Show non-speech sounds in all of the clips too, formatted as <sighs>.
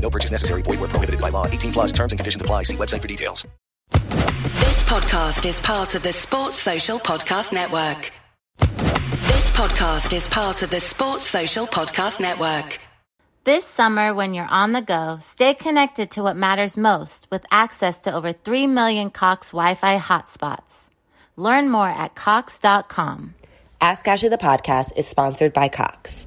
No purchase necessary. Void where prohibited by law. 18 plus terms and conditions apply. See website for details. This podcast is part of the Sports Social Podcast Network. This podcast is part of the Sports Social Podcast Network. This summer, when you're on the go, stay connected to what matters most with access to over 3 million Cox Wi Fi hotspots. Learn more at Cox.com. Ask Ashley the podcast is sponsored by Cox.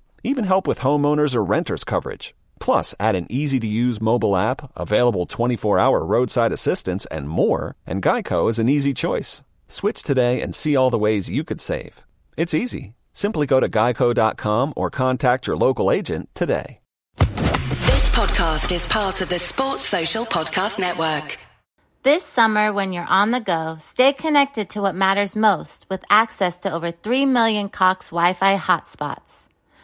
Even help with homeowners or renters coverage. Plus, add an easy to use mobile app, available 24 hour roadside assistance, and more, and Geico is an easy choice. Switch today and see all the ways you could save. It's easy. Simply go to geico.com or contact your local agent today. This podcast is part of the Sports Social Podcast Network. This summer, when you're on the go, stay connected to what matters most with access to over 3 million Cox Wi Fi hotspots.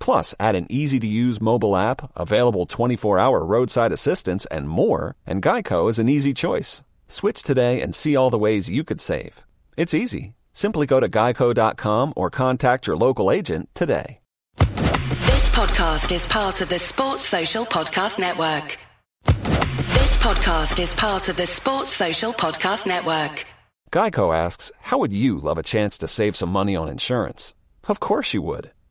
Plus, add an easy to use mobile app, available 24 hour roadside assistance, and more, and Geico is an easy choice. Switch today and see all the ways you could save. It's easy. Simply go to geico.com or contact your local agent today. This podcast is part of the Sports Social Podcast Network. This podcast is part of the Sports Social Podcast Network. Geico asks, How would you love a chance to save some money on insurance? Of course you would.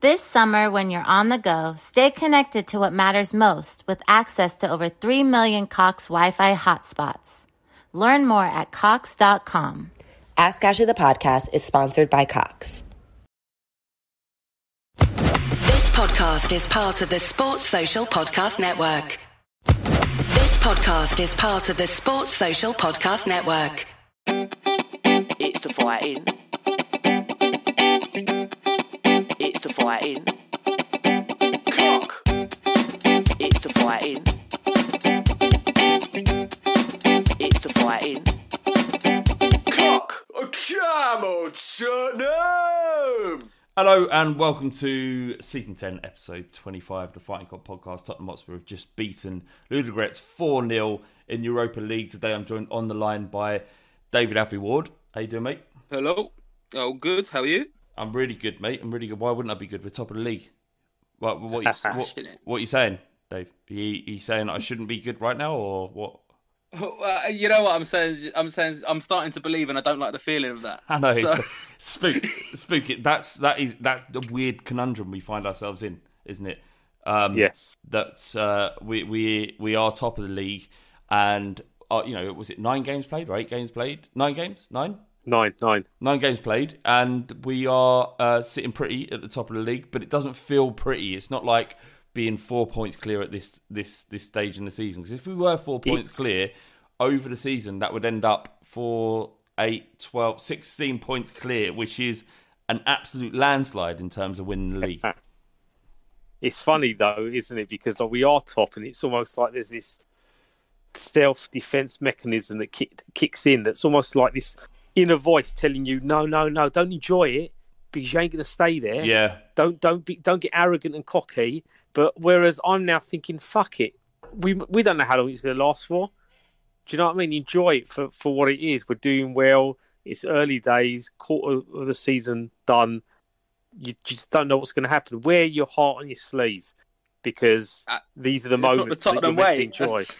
This summer, when you're on the go, stay connected to what matters most with access to over 3 million Cox Wi Fi hotspots. Learn more at Cox.com. Ask Ashley the podcast is sponsored by Cox. This podcast is part of the Sports Social Podcast Network. This podcast is part of the Sports Social Podcast Network. It's the fighting. Fighting. Clock. It's the fighting. It's the fighting. Clock. Tottenham! Hello and welcome to season 10, episode 25 of the Fighting Cock podcast. Tottenham Hotspur have just beaten Ludogorets 4 0 in Europa League. Today I'm joined on the line by David Alfie Ward. How you doing, mate? Hello. Oh, good. How are you? I'm really good, mate. I'm really good. Why wouldn't I be good? We're top of the league. What, what, you, <laughs> what, what are you saying, Dave? Are you, are you saying I shouldn't be good right now, or what? <laughs> Uh, you know what I'm saying? I'm saying I'm starting to believe, and I don't like the feeling of that. <laughs> I know So- it's spook, spooky. That's that is that's the weird conundrum we find ourselves in, isn't it? Um, Yes. That uh, we we we are top of the league, and uh, you know was it nine games played or eight games played? Nine games, nine. Nine, nine. Nine games played, and we are uh, sitting pretty at the top of the league, but it doesn't feel pretty. It's not like being four points clear at this this this stage in the season. Because if we were four points clear over the season, that would end up for 8, 12, 16 points clear, which is an absolute landslide in terms of winning the league. It's funny though, isn't it? Because we are top, and it's almost like there's this self-defense mechanism that kick, kicks in. That's almost like this inner voice telling you, "No, no, no, don't enjoy it because you ain't going to stay there. Yeah. Don't don't be don't get arrogant and cocky." But whereas I'm now thinking, "Fuck it, we we don't know how long it's going to last for." Do you know what I mean? Enjoy it for for what it is. We're doing well. It's early days, quarter of the season done. You just don't know what's going to happen. Wear your heart on your sleeve because these are the Uh, not the moments that you're meant to way. enjoy. That's-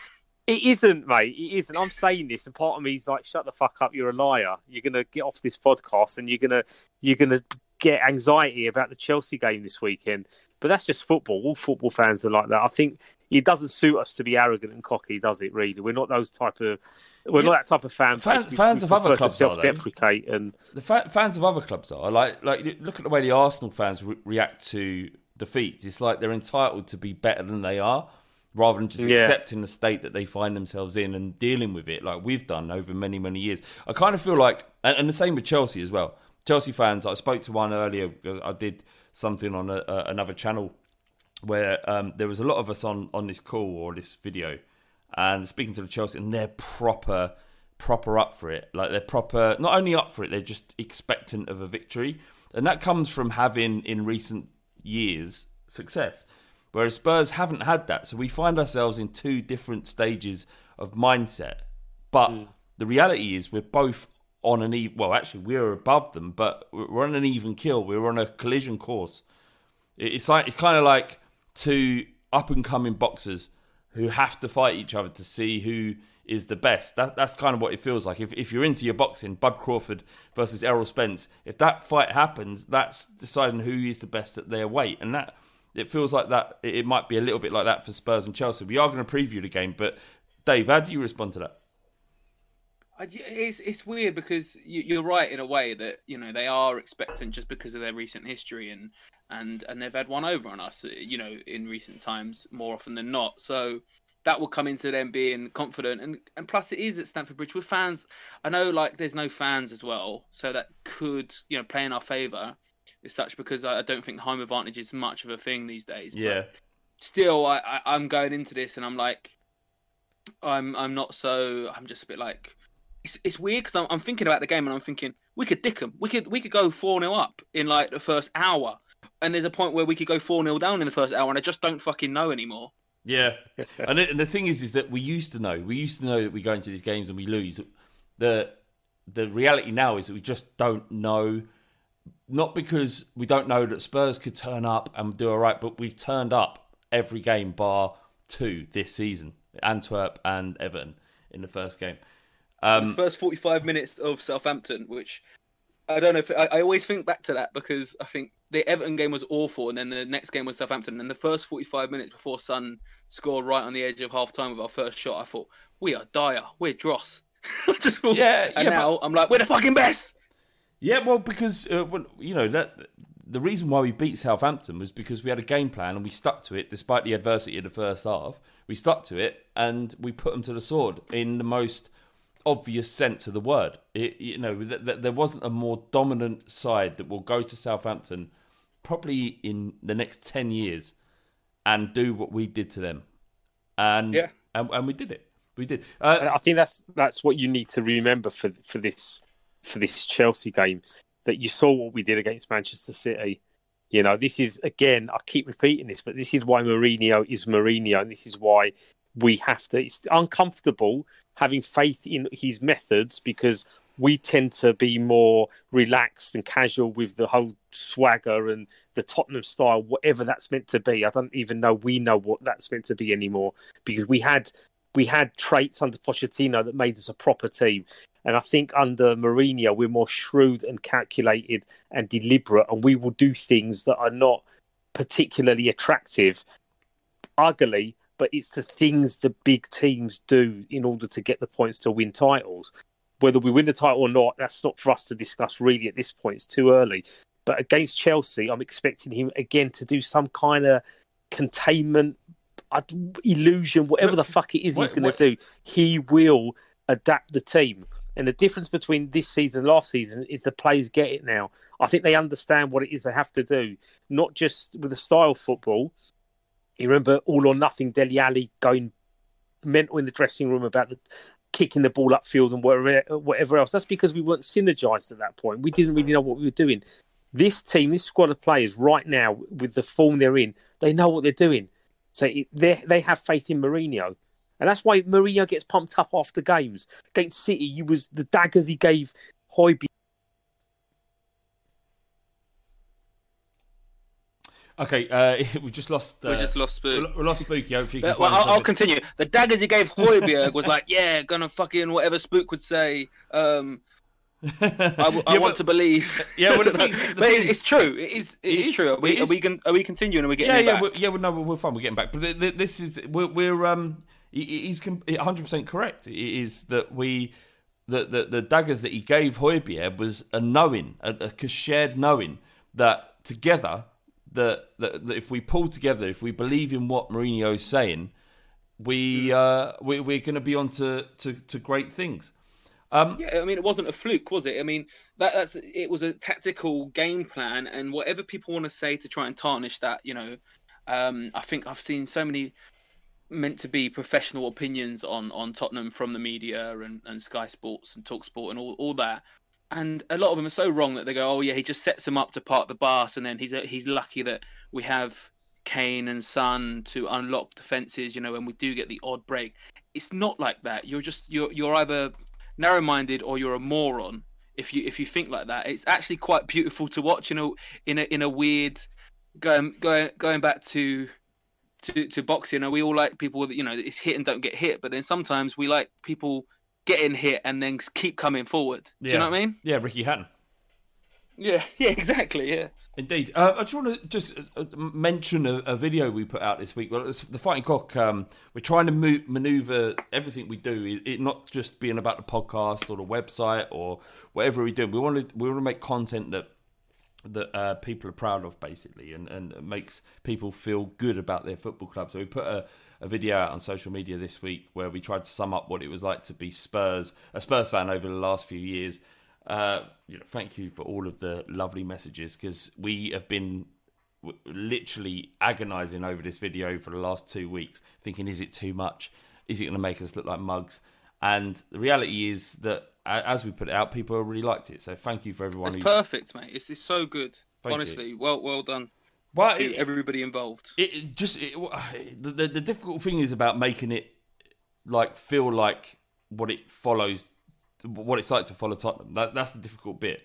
It isn't, mate. It isn't. I'm saying this, and part of me is like, "Shut the fuck up! You're a liar. You're gonna get off this podcast, and you're gonna you're gonna get anxiety about the Chelsea game this weekend." But that's just football. All football fans are like that. I think it doesn't suit us to be arrogant and cocky, does it? Really, we're not those type of we're Yeah. not that type of fan. Fans- We- fans we of other clubs are, self-deprecate and The fa- fans of other clubs are like like look at the way the Arsenal fans re- react to defeats. It's like they're entitled to be better than they are, rather than just Yeah. accepting the state that they find themselves in and dealing with it like we've done over many many years. I kind of feel like, and, and the same with Chelsea as well. Chelsea fans, I spoke to one earlier. I did something on a, a, another channel where um, there was a lot of us on on this call or this video, and speaking to the Chelsea, and they're proper proper up for it. Like they're proper, not only up for it, they're just expectant of a victory, and that comes from having in recent years success. Whereas Spurs haven't had that, so we find ourselves in two different stages of mindset. But hmm. the reality is, we're both on an even. Well, actually, we're above them, but we're on an even kill. We're on a collision course. It's like it's kind of like two up and coming boxers who have to fight each other to see who is the best. That, that's kind of what it feels like. If, if you're into your boxing, Bud Crawford versus Errol Spence, if that fight happens, that's deciding who is the best at their weight. And that it feels like that. It, might be a little bit like that for Spurs and Chelsea. We are going to preview the game, but Dave, how do you respond to that? It's it's weird because you're right in a way that you know they are expectant just because of their recent history and and and they've had one over on us, you know, in recent times more often than not. So that will come into them being confident and and plus it is at Stamford Bridge with fans. I know like there's no fans as well, so that could you know play in our favour as such because I I don't think home advantage is much of a thing these days. But Yeah. still, I, I I'm going into this and I'm like, I'm I'm not so. I'm just a bit like, it's it's weird because I'm I'm thinking about the game and I'm thinking we could dick them. We could we could go four 0 up in like the first hour, and there's a point where we could go four 0 down in the first hour, and I just don't fucking know anymore. Yeah, <laughs> and, it, and the thing is, is that we used to know. We used to know that we go into these games and we lose. The the reality now is that we just don't know. Not because we don't know that Spurs could turn up and do all right, but we've turned up every game bar two this season. Antwerp and Everton in the first game. Um, the first 45 minutes of Southampton, which I don't know if I, I always think back to that because I think the Everton game was awful, and then the next game was Southampton. And the first 45 minutes before Son scored right on the edge of half time with our first shot, I thought we are dire, we're dross. <laughs> I just thought, Yeah, and yeah, now I'm like, we're the fucking best. Yeah, well, because uh, well, you know that the reason why we beat Southampton was because we had a game plan and we stuck to it despite the adversity of the first half. We stuck to it and we put them to the sword in the most obvious sense of the word. It, you know, th- th- there wasn't a more dominant side that will go to Southampton probably in the next ten years and do what we did to them. And Yeah. and, and we did it. We did. Uh, I think that's that's what you need to remember for for this for this Chelsea game. that you saw what we did against Manchester City. You know, this is again, I keep repeating this, but this is why Mourinho is Mourinho, and this is why we have to. It's uncomfortable having faith in his methods because we tend to be more relaxed and casual with the whole swagger and the Tottenham style, whatever that's meant to be. I don't even know we know what that's meant to be anymore because we had we had traits under Pochettino that made us a proper team. And I think under Mourinho, we're more shrewd and calculated and deliberate, and we will do things that are not particularly attractive, ugly, but it's the things the big teams do in order to get the points to win titles. Whether we win the title or not, that's not for us to discuss really at this point. It's too early. But against Chelsea, I'm expecting him again to do some kind of containment uh, illusion, whatever the fuck it is he's going to do. He will adapt the team. And the difference between this season and last season is the players get it now. I think they understand what it is they have to do, not just with the style of football. You remember all or nothing, Dele Alli going mental in the dressing room about the kicking the ball upfield and whatever, whatever else. That's because we weren't synergized at that point. We didn't really know what we were doing. This team, this squad of players, right now with the form they're in, they know what they're doing. So they they have faith in Mourinho. And that's why Mourinho gets pumped up after games. Against City, he was the daggers he gave Højbjerg. Okay, uh, <laughs> we just lost. Uh, we just lost Spook. We lost Spooky. Hopefully, but, well, I'll, I'll continue. The daggers he gave Højbjerg was like, <laughs> yeah, gonna fucking whatever Spook would say. Um, I, w- I Yeah, want but- to believe. <laughs> Yeah, well, the thing- the but thing- it's true. It is. It It is, is, true. Are we, it are we, are we continuing? Are we getting yeah, it yeah, back? we're, yeah. Well, no, we're fine. We're getting back, but th- th- this is we're, we're um he- he's one hundred percent correct. It is that we the, the the daggers that he gave Højbjerg was a knowing, a, a shared knowing that together that, that that if we pull together, if we believe in what Mourinho is saying, we uh we, we're going to be on to, to, to great things. Um, Yeah, I mean, it wasn't a fluke, was it? I mean, that, that's it was a tactical game plan, and whatever people want to say to try and tarnish that, you know, um, I think I've seen so many meant to be professional opinions on on Tottenham from the media and, and Sky Sports and Talk Sport and all, all that. And a lot of them are so wrong that they go, "Oh yeah, he just sets him up to park the bus, and then he's uh, he's lucky that we have Kane and Son to unlock defenses. You know, when we do get the odd break, it's not like that. You're just you're you're either narrow-minded or you're a moron if you if you think like that. It's actually quite beautiful to watch. You know, in a in a weird going going going back to to to boxing. You know, we all like people that you know it's hit and don't get hit, but then sometimes we like people getting hit and then keep coming forward. Do you know what I mean? Yeah, Ricky Hatton. Yeah, <laughs> yeah, exactly. Yeah. Indeed. Uh, I just want to just uh, mention a, a video we put out this week. Well, it's the Fighting Cock. Um, we're trying to mo- maneuver everything we do. It, it not just being about the podcast or the website or whatever we do. We want to we want to make content that that uh, people are proud of, basically, and and makes people feel good about their football club. So we put a, a video out on social media this week where we tried to sum up what it was like to be Spurs a Spurs fan over the last few years. Uh, you know, thank you for all of the lovely messages because we have been w- literally agonising over this video for the last two weeks, thinking, is it too much? Is it going to make us look like mugs? And the reality is that as we put it out, people really liked it. So thank you for everyone It's who's perfect, mate. It's, it's so good. Thank you. Honestly, well well done. Well, to it- everybody involved. It, it just it, the, the the difficult thing is about making it like feel like what it follows, what it's like to follow Tottenham. That that's the difficult bit.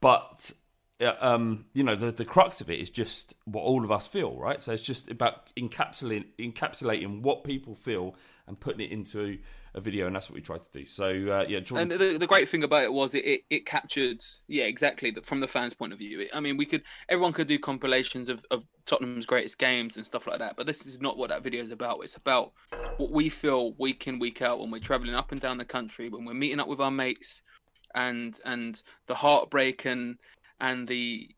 But uh, um, you know, the the crux of it is just what all of us feel, right? So it's just about encapsulating encapsulating what people feel and putting it into a video, and that's what we tried to do. So uh, yeah, Jordan, And the, the great thing about it was it, it, it captured, yeah, exactly, from the fans' point of view. It, I mean, we could, everyone could do compilations of, of Tottenham's greatest games and stuff like that, but this is not what that video is about. It's about what we feel week in, week out when we're traveling up and down the country, when we're meeting up with our mates, and and the heartbreak and and the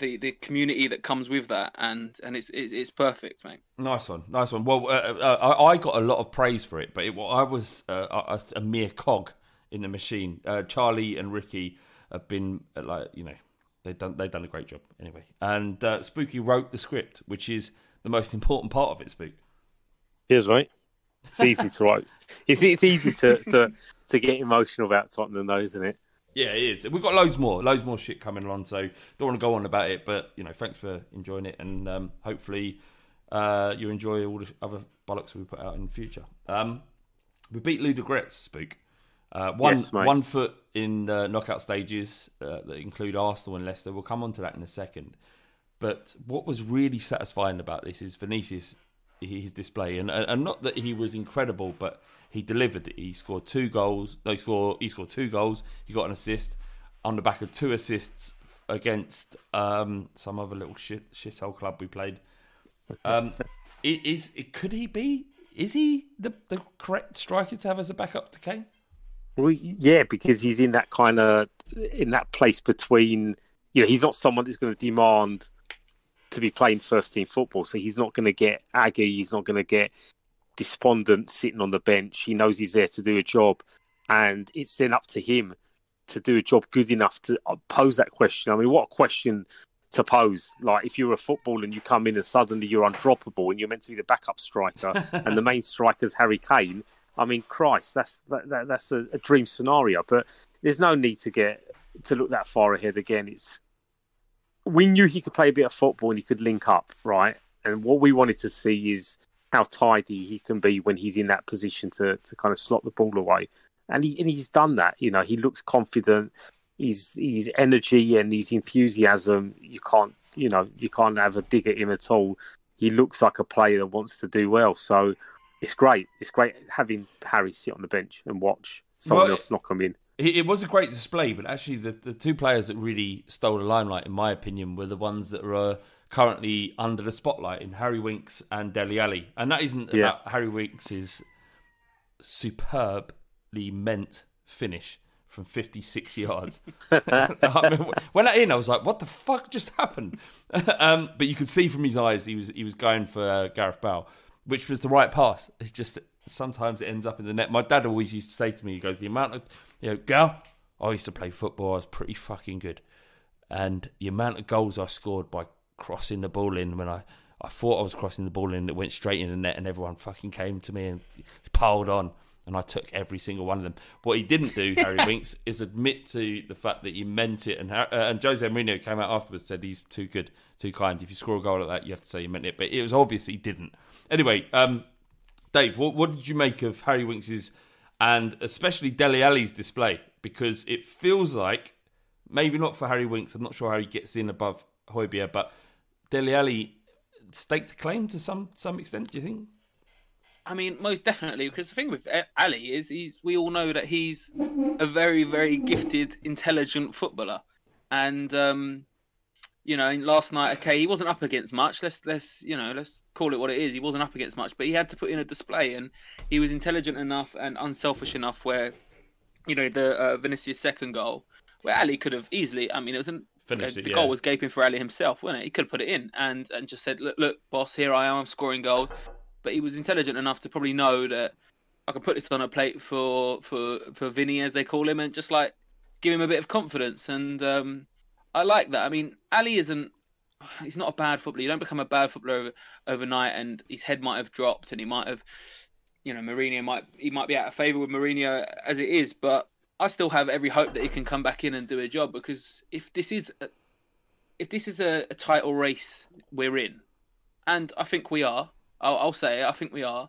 the, the community that comes with that, and and it's it's, it's perfect, mate. Nice one, nice one. Well, uh, uh, I, I got a lot of praise for it, but it, well, I was uh, a, a mere cog in the machine. Uh, Charlie and Ricky have been uh, like you know they've done they've done a great job anyway. And uh, Spooky wrote the script, which is the most important part of it. Spook. Cheers, mate. It's easy to write. It's it's easy to, to to get emotional about Tottenham, though, isn't it? Yeah, it is. We've got loads more, loads more shit coming along. So don't want to go on about it, but you know, thanks for enjoying it, and um, hopefully uh, you enjoy all the other bollocks we put out in the future. Um, we beat Ludogorets, Spook. Uh, one Yes, one foot in the knockout stages uh, that include Arsenal and Leicester. We'll come on to that in a second. But what was really satisfying about this is Vinicius, his display, and and not that he was incredible, but he delivered. He scored two goals. No, he scored. He scored two goals. He got an assist on the back of two assists against um, some other little shit shithole club we played. Um, <laughs> is it, could he be? Is he the the correct striker to have as a backup to Kane? Well, yeah, because he's in that kind of in that place between. You know, he's not someone that's going to demand to be playing first team football, so he's not going to get aggy. He's not going to get despondent sitting on the bench. He knows he's there to do a job, and it's then up to him to do a job good enough to uh, pose that question. I mean, what a question to pose! Like if you're a footballer and you come in and suddenly you're undroppable and you're meant to be the backup striker, <laughs> and the main striker's Harry Kane. I mean, Christ, that's that, that that's a, a dream scenario. But there's no need to get to look that far ahead again. It's we knew he could play a bit of football and he could link up, right? And what we wanted to see is how tidy he can be when he's in that position to, to kind of slot the ball away. And he and he's done that. You know, he looks confident. His his energy and his enthusiasm, you can't you know, you can't have a dig at him at all. He looks like a player that wants to do well. So it's great. It's great having Harry sit on the bench and watch someone Well, else knock him in. It, it was a great display, but actually, the, the two players that really stole the limelight, in my opinion, were the ones that are currently under the spotlight in Harry Winks and Dele Alli. And that isn't Yeah. about Harry Winks' superbly meant finish from 56 <laughs> yards. <laughs> I mean, when I in, I was like, "What the fuck just happened?" <laughs> um, but you could see from his eyes he was he was going for uh, Gareth Bale, which was the right pass. It's just sometimes it ends up in the net. My dad always used to say to me, "He goes, the amount of you know, Gal, I used to play football. I was pretty fucking good, and the amount of goals I scored by crossing the ball in when I." I thought I was crossing the ball in, it went straight in the net, and everyone fucking came to me and piled on and I took every single one of them. What he didn't do, Harry <laughs> Winks, is admit to the fact that he meant it. And uh, and Jose Mourinho came out afterwards and said he's too good, too kind. If you score a goal like that, you have to say you meant it. But it was obvious he didn't. Anyway, um, Dave, what, what did you make of Harry Winks's and especially Dele Alli's display? Because it feels like maybe not for Harry Winks. I'm not sure how he gets in above Højbjerg, but Dele Alli staked a claim to some some extent. Do you think? I mean, most definitely, because the thing with Alli is he's we all know that he's a very, very gifted, intelligent footballer, and um, you know, last night, okay, he wasn't up against much. Let's let's you know, let's call it what it is. He wasn't up against much, but he had to put in a display, and he was intelligent enough and unselfish enough where, you know, the uh, Vinicius second goal, where Alli could have easily. I mean, it was an Finished uh, it, the yeah. goal was gaping for Alli himself, wasn't it? He could have put it in and and just said, "Look, look, boss, here I am, scoring goals." But he was intelligent enough to probably know that I can put this on a plate for for for Vinny, as they call him, and just like give him a bit of confidence. And um, I like that. I mean, Alli isn't. He's not a bad footballer. You don't become a bad footballer over, overnight, and his head might have dropped, and he might have, you know, Mourinho might he might be out of favour with Mourinho as it is. But I still have every hope that he can come back in and do a job because if this is a, if this is a, a title race we're in, and I think we are, I'll, I'll say it, I think we are,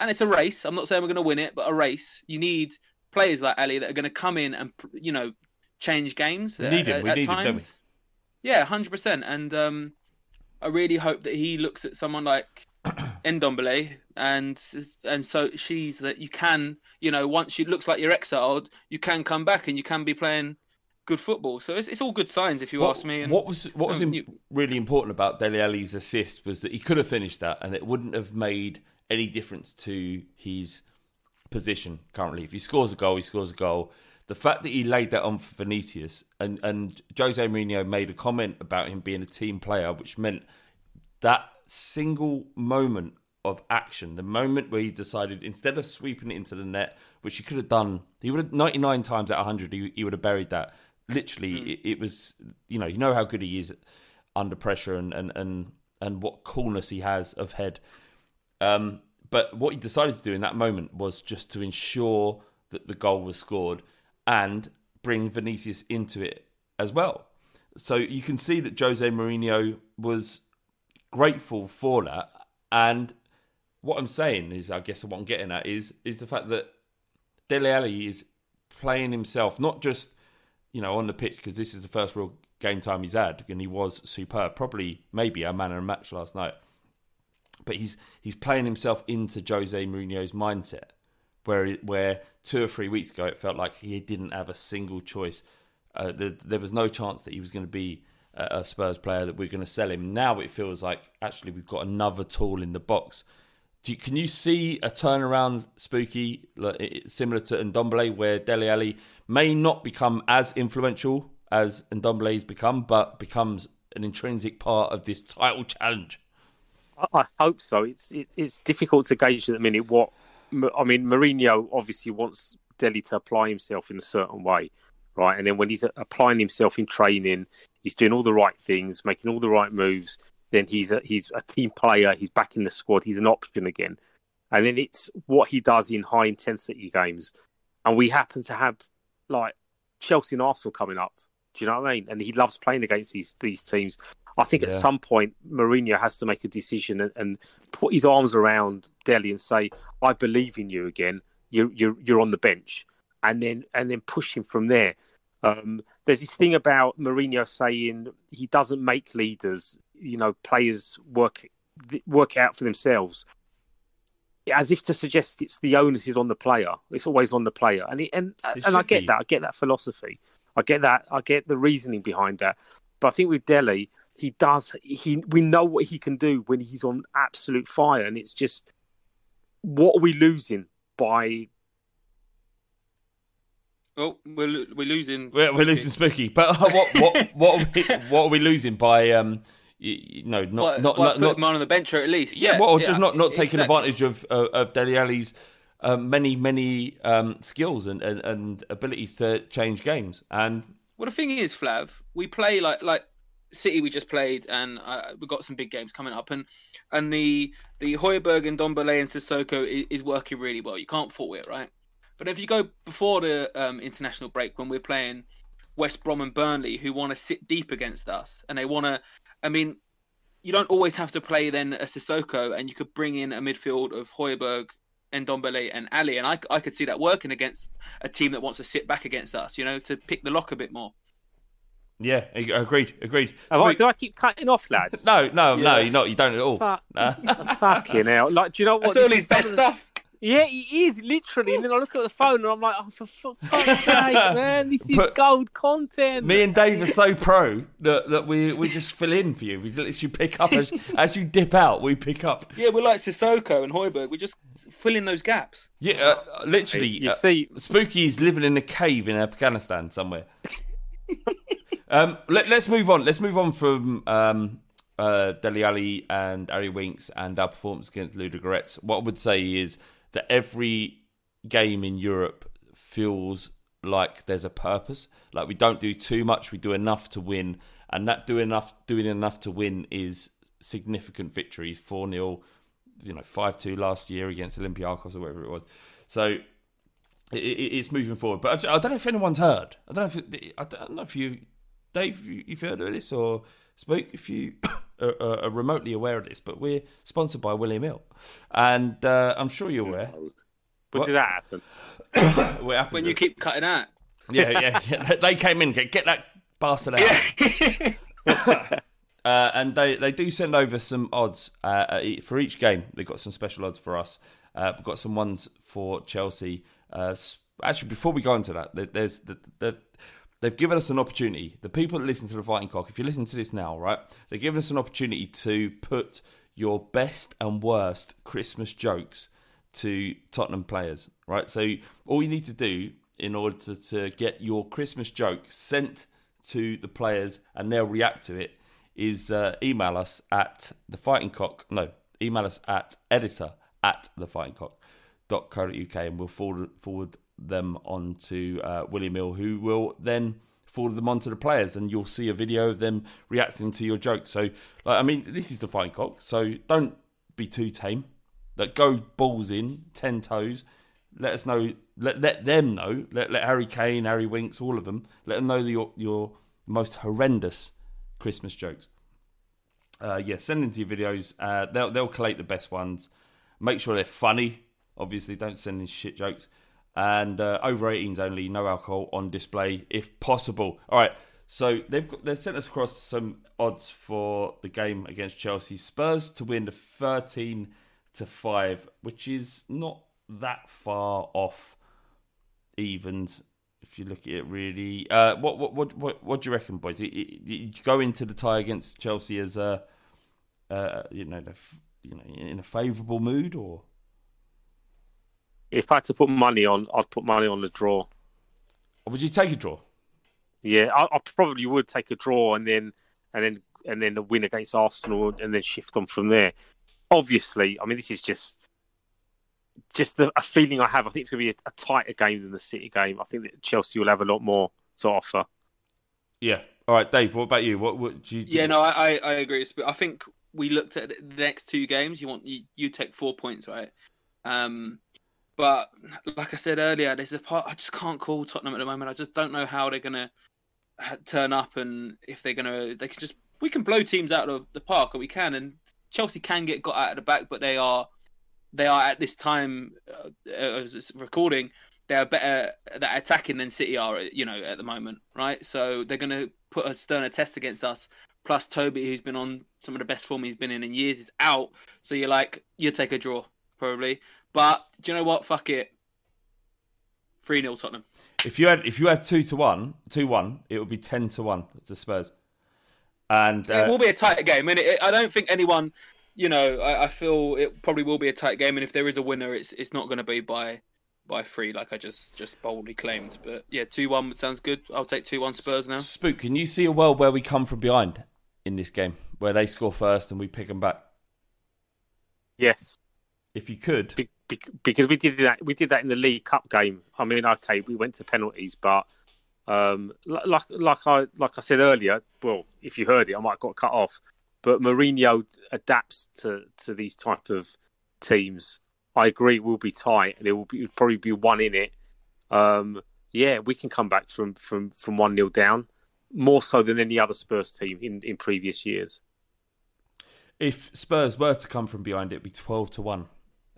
and it's a race. I'm not saying we're going to win it, but a race. You need players like Alli that are going to come in and you know change games. We need at, him, we at need him, times. don't we? Yeah, hundred percent. And um, I really hope that he looks at someone like Ndombele and and so she's that you can, you know, once you looks like you're exiled, you can come back and you can be playing good football. So it's, it's all good signs if you What, ask me. And, what was what was um, you- really important about Dele Alli's assist was that he could have finished that, and it wouldn't have made any difference to his position currently. If he scores a goal, he scores a goal. The fact that he laid that on for Vinicius, and and Jose Mourinho made a comment about him being a team player, which meant that single moment of action, the moment where he decided instead of sweeping it into the net, which he could have done, he would have 99 times out of 100, he, he would have buried that. Literally, it, it was, you know, you know how good he is under pressure and, and, and, and what coolness he has of head. Um, but what he decided to do in that moment was just to ensure that the goal was scored and bring Vinicius into it as well. So you can see that Jose Mourinho was grateful for that. And what I'm saying is, I guess what I'm getting at is is the fact that Dele Alli is playing himself, not just you know on the pitch because this is the first real game time he's had, and he was superb. Probably, maybe a man of the match last night. But he's he's playing himself into Jose Mourinho's mindset, where where two or three weeks ago it felt like he didn't have a single choice. Uh, there was no chance that he was going to be a, Spurs player that we're going to sell him. Now it feels like actually we've got another tool in the box. Do you, can you see a turnaround, Spooky, similar to Ndombele, where Dele Alli may not become as influential as Ndombele's become, but becomes an intrinsic part of this title challenge? I, I hope so. It's it, it's difficult to gauge at the minute what I mean. Mourinho obviously wants Dele to apply himself in a certain way, right? And then when he's applying himself in training, he's doing all the right things, making all the right moves. Then he's a, he's a team player. He's back in the squad. He's an option again. And then it's what he does in high intensity games. And we happen to have like Chelsea and Arsenal coming up. Do you know what I mean? And he loves playing against these these teams. I think yeah. at some point Mourinho has to make a decision and, and, put his arms around Dele and say, "I believe in you again. You you're you're on the bench," and then and then push him from there. Um, there's this thing about Mourinho saying he doesn't make leaders. You know, players work work out for themselves, as if to suggest it's the onus is on the player. It's always on the player, and he, and and I get be. that. I get that philosophy. I get that. I get the reasoning behind that. But I think with Dele, he does. He we know what he can do when he's on absolute fire, and it's just what are we losing by Oh, we're we're losing. We're, we're losing Spooky, <laughs> but uh, what what what are we, what are we losing by um you, know not what, not what, not, not on the bench or at least. Yeah, yeah well, or yeah, just not not taking exactly. advantage of uh, of Dele Alli's uh, many many um, skills and, and and abilities to change games. And well the thing is Flav we play like like City we just played and uh, we've got some big games coming up and and the the Højbjerg and Ndombele and Sissoko is, is working really well. You can't fault it right but if you go before the um, international break, when we're playing West Brom and Burnley, who want to sit deep against us, and they want to, I mean, you don't always have to play then a Sissoko, and you could bring in a midfield of Højbjerg, Ndombele, and Alli, and I, I could see that working against a team that wants to sit back against us, you know, to pick the lock a bit more. Yeah, agreed, agreed. Oh, right, do I keep cutting off, lads? No, no, yeah. no, you're not. You don't at all. Fuck, <laughs> fucking hell! Like, do you know what? That's all his best stuff. Yeah, he is literally. And then I look at the phone and I'm like, oh, for, for fuck's sake, <laughs> man, this is but gold content. Me and Dave are so pro that, that we we just fill in for you. We literally pick up as <laughs> as you dip out. We pick up. Yeah, we're like Sissoko and Højbjerg. We just fill in those gaps. Yeah, uh, literally. You uh, see, Spooky is living in a cave in Afghanistan somewhere. <laughs> um, let, us move on. Let's move on from. Um, uh, Dele Alli and Harry Winks and our performance against Ludogorets. What I would say is that every game in Europe feels like there's a purpose. Like we don't do too much, we do enough to win, and that do enough doing enough to win is significant victories. Four 0 you know, five two last year against Olympiacos or whatever it was. So it, it, it's moving forward. But I, I, don't know if anyone's heard. I don't know if I don't know if you, Dave, you've heard of this or spoke if you <coughs> are, are, remotely aware of this, but we're sponsored by William Hill, and uh, I'm sure you're aware. When did that happen? <coughs> happened when you keep cutting out. Yeah, yeah, yeah. They came in. Get, get that bastard out. Yeah. <laughs> uh, and they, they do send over some odds uh, for each game. They've got some special odds for us. Uh, we've got some ones for Chelsea. Uh, actually, before we go into that, there's the, the they've given us an opportunity. The people that listen to the Fighting Cock, if you listen to this now, right, they've given us an opportunity to put your best and worst Christmas jokes to Tottenham players, right? So all you need to do in order to, to get your Christmas joke sent to the players and they'll react to it is uh, email us at the Fighting Cock. No, email us at editor at the Fighting Cock.co.uk and we'll forward forward them on to uh, William Hill, who will then forward them on to the players, and you'll see a video of them reacting to your joke. So, like, I mean, this is the fine Cock, so don't be too tame. Like, go balls in, ten toes, Let us know. Let let them know. Let let Harry Kane, Harry Winks, all of them. Let them know your your most horrendous Christmas jokes. Uh, yeah, send into your videos. Uh, they'll they'll collate the best ones. Make sure they're funny. Obviously, don't send in shit jokes. And uh, over 18s only, no alcohol on display if possible. All right, so they've got, they've sent us across some odds for the game against Chelsea. Spurs to win the 13 to five, which is not that far off evens if you look at it really. Uh, what, what what what what do you reckon, boys? You, go into the tie against Chelsea as a uh, you know you know in a favourable mood, or if I had to put money on, I'd put money on the draw. Would you take a draw? Yeah, I, I probably would take a draw and then and then and then the win against Arsenal and then shift on from there. Obviously, I mean this is just just the, a feeling I have. I think it's going to be a, a, tighter game than the City game. I think that Chelsea will have a lot more to offer. Yeah. All right, Dave. What about you? What would you? Yeah, no, I I agree. I think we looked at the next two games. You want you, you take four points, right? Um, but like I said earlier, there's a part I just can't call Tottenham at the moment. I just don't know how they're gonna turn up and if they're gonna they can just we can blow teams out of the park or we can and Chelsea can get got out of the back, but they are they are at this time uh, as recording they are better at attacking than City are, you know, at the moment, right? So they're going to put a sterner test against us. Plus Toby, who's been on some of the best form he's been in in years, is out. So you're like, you take a draw probably. But do you know what? Fuck it. Three 0 Tottenham. If you had if you had two to one, two one, it would be ten to one to Spurs. And uh, it will be a tight game, and I don't think anyone you know, I, I, feel it probably will be a tight game, and if there is a winner, it's it's not going to be by by three, like I just just boldly claimed. But yeah, two one sounds good. I'll take two one Spurs now. Spook, can you see a world where we come from behind in this game, where they score first and we pick them back? Yes, if you could, be, be, because we did that. We did that in the League Cup game. I mean, okay, we went to penalties, but. Um, like like I like I said earlier, well, if you heard it, I might have got cut off but Mourinho adapts to, to these type of teams. I agree, it will be tight. And there will be probably be one in it. Um, yeah, we can come back from from from one 0 down, more so than any other Spurs team in, in previous years. If Spurs were to come from behind, it'd be twelve to one.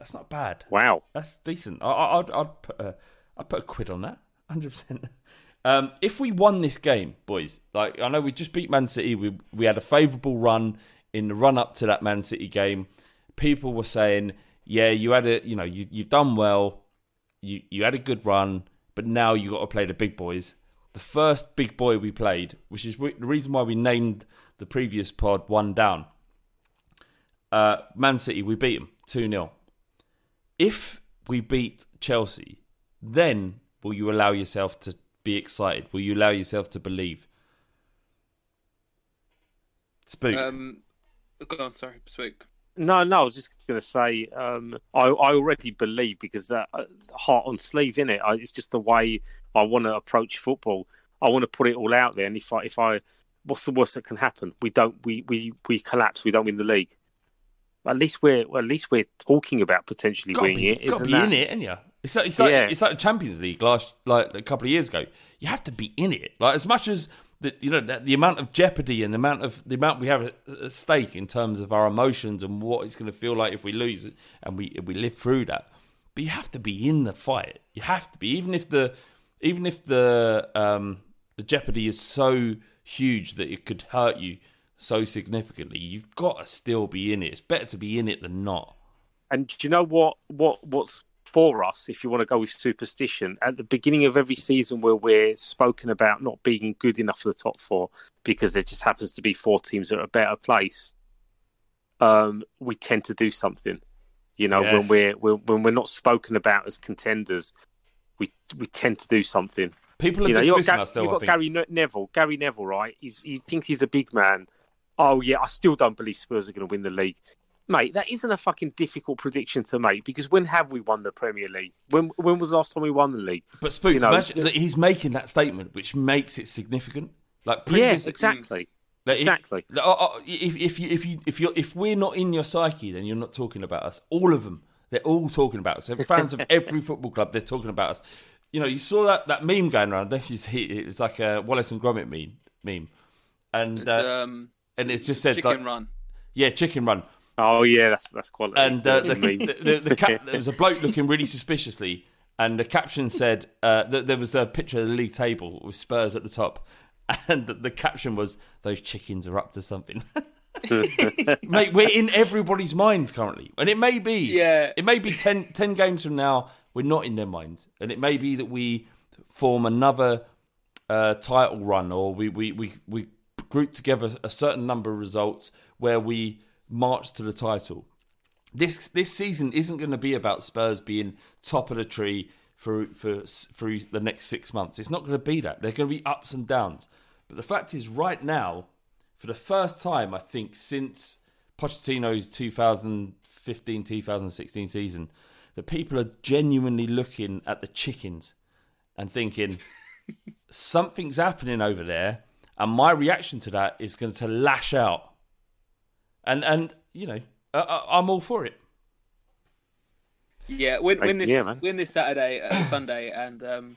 That's not bad. Wow, that's decent. I, would I'd put a, I'd put a quid on that, <laughs> hundred percent. Um, if we won this game, boys, like I know we just beat Man City, we we had a favourable run in the run up to that Man City game. People were saying, "Yeah, you had a, you know, you you've done well, you you had a good run, but now you got to play the big boys." The first big boy we played, which is the reason why we named the previous pod one down. Uh, Man City, we beat them two 0 If we beat Chelsea, then will you allow yourself to be excited? Will you allow yourself to believe? Spook. Um, go on, sorry, spook. No, no, I was just going to say um, I, I already believe because that uh, heart on sleeve in it. I, it's just the way I want to approach football. I want to put it all out there, and if I, if I, what's the worst that can happen? We don't, we, we, we collapse. We don't win the league. At least we're, well, at least we're talking about potentially winning be, it. Got to be that? in it, ain't you? It's like, it's like yeah. it's like the Champions League last like a couple of years ago. You have to be in it. Like as much as the you know the, the amount of jeopardy and the amount of the amount we have at stake in terms of our emotions and what it's going to feel like if we lose it and we we live through that. But you have to be in the fight. You have to be even if the even if the um the jeopardy is so huge that it could hurt you so significantly. You've got to still be in it. It's better to be in it than not. And do you know what what what's for us, if you want to go with superstition, at the beginning of every season where we're spoken about not being good enough for the top four because there just happens to be four teams that are a better place, um, we tend to do something. You know, yes. when we're, we're when we're not spoken about as contenders, we we tend to do something. People are you know, dismissing got, us, though. You've got Gary Neville. Gary Neville, right? He's, he thinks he's a big man. Oh yeah, I still don't believe Spurs are going to win the league mate, that isn't a fucking difficult prediction to make because when have we won the Premier League? When when was the last time we won the league? But Spook, you know, imagine that he's making that statement, which makes it significant. Like yes, exactly. Like exactly. If, if, if you if you if you if we're not in your psyche, then you're not talking about us. All of them, They're all talking about us. So fans of <laughs> every football club, they're talking about us. You know, you saw that, that meme going around. This is it was like a Wallace and Gromit meme, meme, and It's, uh, um, and it just said Chicken like, Run. yeah, chicken run. Oh yeah, that's that's quality. And uh, the, Meme. the, the, the cap, <laughs> there was a bloke looking really suspiciously, and the caption said uh, that there was a picture of the league table with Spurs at the top, and the, the caption was "Those chickens are up to something." <laughs> <laughs> Mate, we're in everybody's minds currently, and it may be, Yeah. it may be 10, 10 games from now we're not in their minds, and it may be that we form another uh, title run, or we, we we we group together a certain number of results where we march to the title. This this season isn't going to be about Spurs being top of the tree for for through the next six months. It's not going to be that. They're going to be ups and downs. But the fact is, right now, for the first time, I think since Pochettino's 2015-2016 season, that people are genuinely looking at the chickens and thinking <laughs> something's happening over there, and my reaction to that is going to lash out. And and you know, I, I, I'm all for it. Yeah, win, win this yeah, win this Saturday, uh, <coughs> Sunday, and um,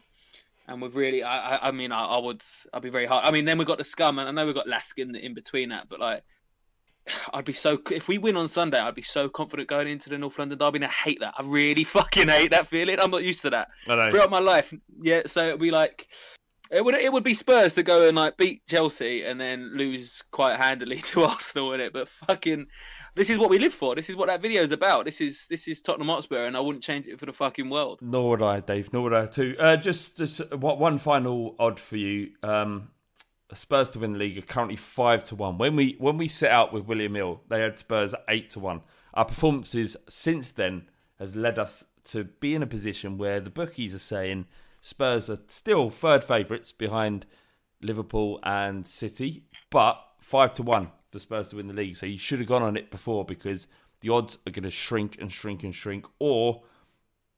and we've really, I, I, I mean, I, I would, I'd be very hard. I mean, then we've got the scum, and I know we've got Laskin in between that, but like, <sighs> I'd be so if we win on Sunday, I'd be so confident going into the North London derby, and I hate that. I really <laughs> fucking hate that feeling. I'm not used to that throughout my life. Yeah, so it'd be like. It would it would be Spurs to go and like beat Chelsea and then lose quite handily <laughs> to Arsenal in it, but fucking this is what we live for. This is what that video is about. This is this is Tottenham Hotspur, and I wouldn't change it for the fucking world. Nor would I, Dave. Nor would I too. Uh, just just one one final odd for you. Um, Spurs to win the league are currently five to one. When we when we set out with William Hill, they had Spurs eight to one. Our performances since then has led us to be in a position where the bookies are saying Spurs are still third favourites behind Liverpool and City, but five to one for Spurs to win the league. So you should have gone on it before because the odds are going to shrink and shrink and shrink, or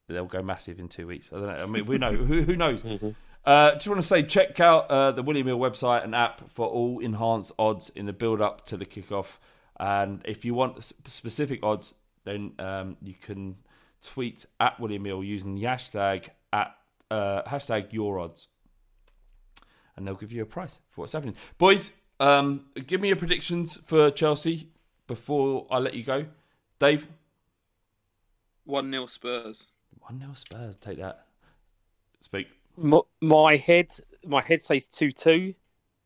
they'll go massive in two weeks. I don't know. I mean, we know who, who knows. <laughs> Uh, just want to say, check out uh, the William Hill website and app for all enhanced odds in the build up to the kickoff. And if you want specific odds, then um, you can tweet at William Hill using the hashtag at uh, hashtag your odds, and they'll give you a price for what's happening. Boys, um, give me your predictions for Chelsea before I let you go. Dave, One 0 Spurs. one 0 Spurs. Take that. Speak. my, my head, my head says two two.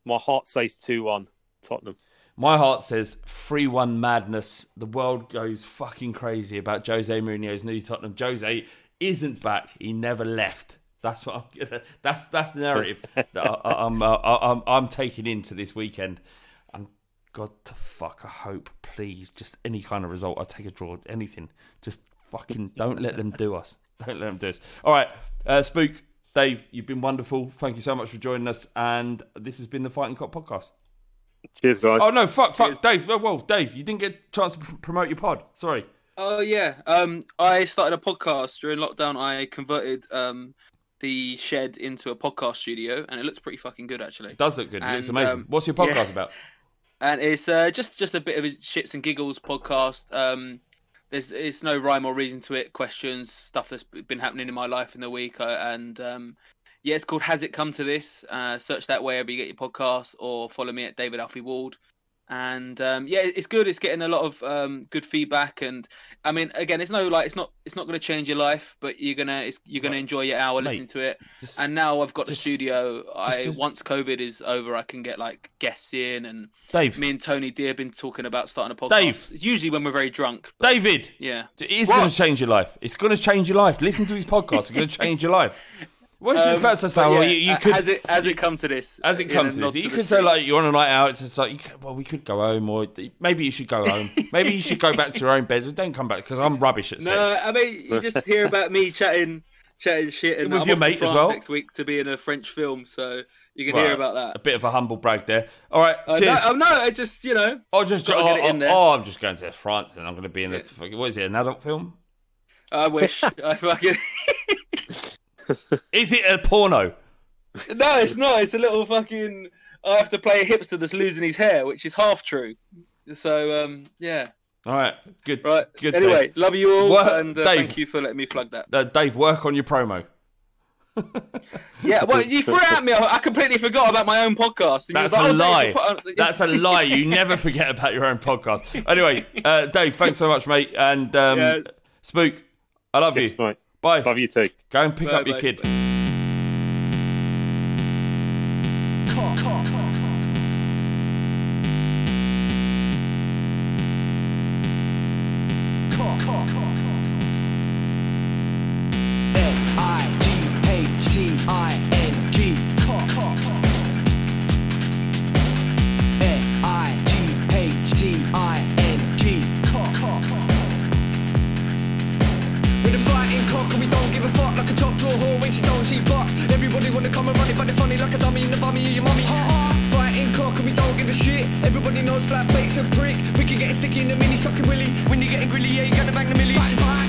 My heart says two one. Tottenham. My heart says 3 1 madness. The world goes fucking crazy about Jose Mourinho's new Tottenham. Jose isn't back. He never left. That's what I'm <laughs> gonna. That's that's the narrative <laughs> that I, I'm, uh, I'm I'm taking into this weekend. And God to fuck, I hope, please, just any kind of result. I'll take a draw, anything. Just fucking <laughs> don't let them do us. Don't let them do us. All right, uh, Spook, Dave, you've been wonderful. Thank you so much for joining us. And this has been the Fighting Cock podcast. Cheers, guys. Oh no, fuck, fuck, Dave. Well, Dave, you didn't get a chance to promote your pod. Sorry. Oh yeah. Um, I started a podcast during lockdown. I converted um the shed into a podcast studio, and it looks pretty fucking good actually. It does look good. It looks amazing. um, What's your podcast yeah. about? and it's uh, just just a bit of a shits and giggles podcast. Um, there's it's no rhyme or reason to it. Questions, stuff that's been happening in my life in the week, uh, and um, yeah, it's called Has It Come to This? Uh, search that wherever you get your podcasts, or follow me at David Alfie Ward. And um, yeah, it's good. It's getting a lot of um, good feedback, and I mean, again, it's no like it's not it's not going to change your life, but you're gonna it's, you're gonna enjoy your hour Mate, listening to it. just- and now I've got just- the studio. I just- once COVID is over, I can get like guests in, and Dave. me and Tony D have been talking about starting a podcast. Dave. It's usually when we're very drunk. but- David. Yeah. It is going to change your life. It's going to change your life. Listen to his podcast. It's going <laughs> to change your life. What did you Um, about to say? Well, yeah, you, you could, has it has it come to this? as it comes to this, you the could say like you're on a night out. It's just like, you could, well, we could go home, or maybe you should go home. maybe you should go back to your own bed. Don't come back because I'm rubbish at sex. No, I mean you just hear about me chatting, chatting shit, and With I'm your mate as well? next week to be in a French film, so you can Right. hear about that. A bit of a humble brag there. All right, Uh, cheers. no, oh, no, I just you know. Oh, just oh, get it in oh, there. oh, I'm just going to France and I'm going to be in a what is it? An adult film? I wish <laughs> I fucking. <laughs> Is it a porno? no, it's not. It's a little fucking. I have to play a hipster that's losing his hair, which is half true. So um, yeah. All right, good. Right. Good. anyway, Dave. love you all, Work- and uh, Dave, thank you for letting me plug that. uh, Dave, work on your promo. Yeah, well, you threw it at me. I I completely forgot about my own podcast. and That's like, a "Oh, lie. we'll put on-" That's a lie. You never <laughs> forget about your own podcast. Anyway, uh, Dave, thanks so much, mate. And um, Yeah. Spook, I love Yes, you. mate. Bye. Love you too. Go and pick Bye, up your kid. N-I-G-H-T-I-N-G With a fighting cock and we don't give a fuck Like a top draw whore when she don't see box Everybody wanna come and run it but they're funny like a dummy in the bummy of your mummy. Fighting cock and we don't give a shit. Everybody knows flat bait's a prick. We can get sticky in the mini sucking willy. When you're getting grilly yeah you're gonna bang the millie Bang bang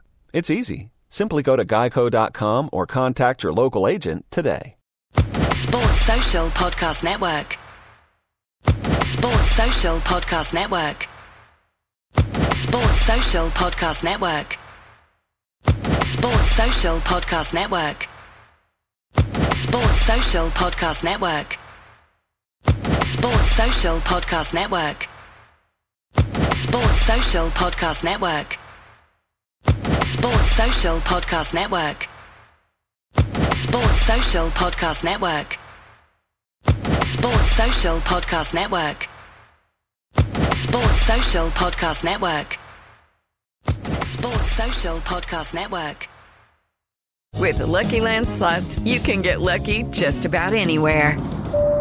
It's easy. Simply go to geico.com or contact your local agent today. Sports Social Podcast Network. Sports Social Podcast Network. Sports Social Podcast Network. Sports Social Podcast Network. Sports Social Podcast Network. Sports Social Podcast Network. Sports Social Podcast Network. Sports Social Podcast Network. Sports Social Podcast Network. Sports Social Podcast Network. Sports Social Podcast Network. Sports Social Podcast Network. With the Lucky Land slots, you can get lucky just about anywhere.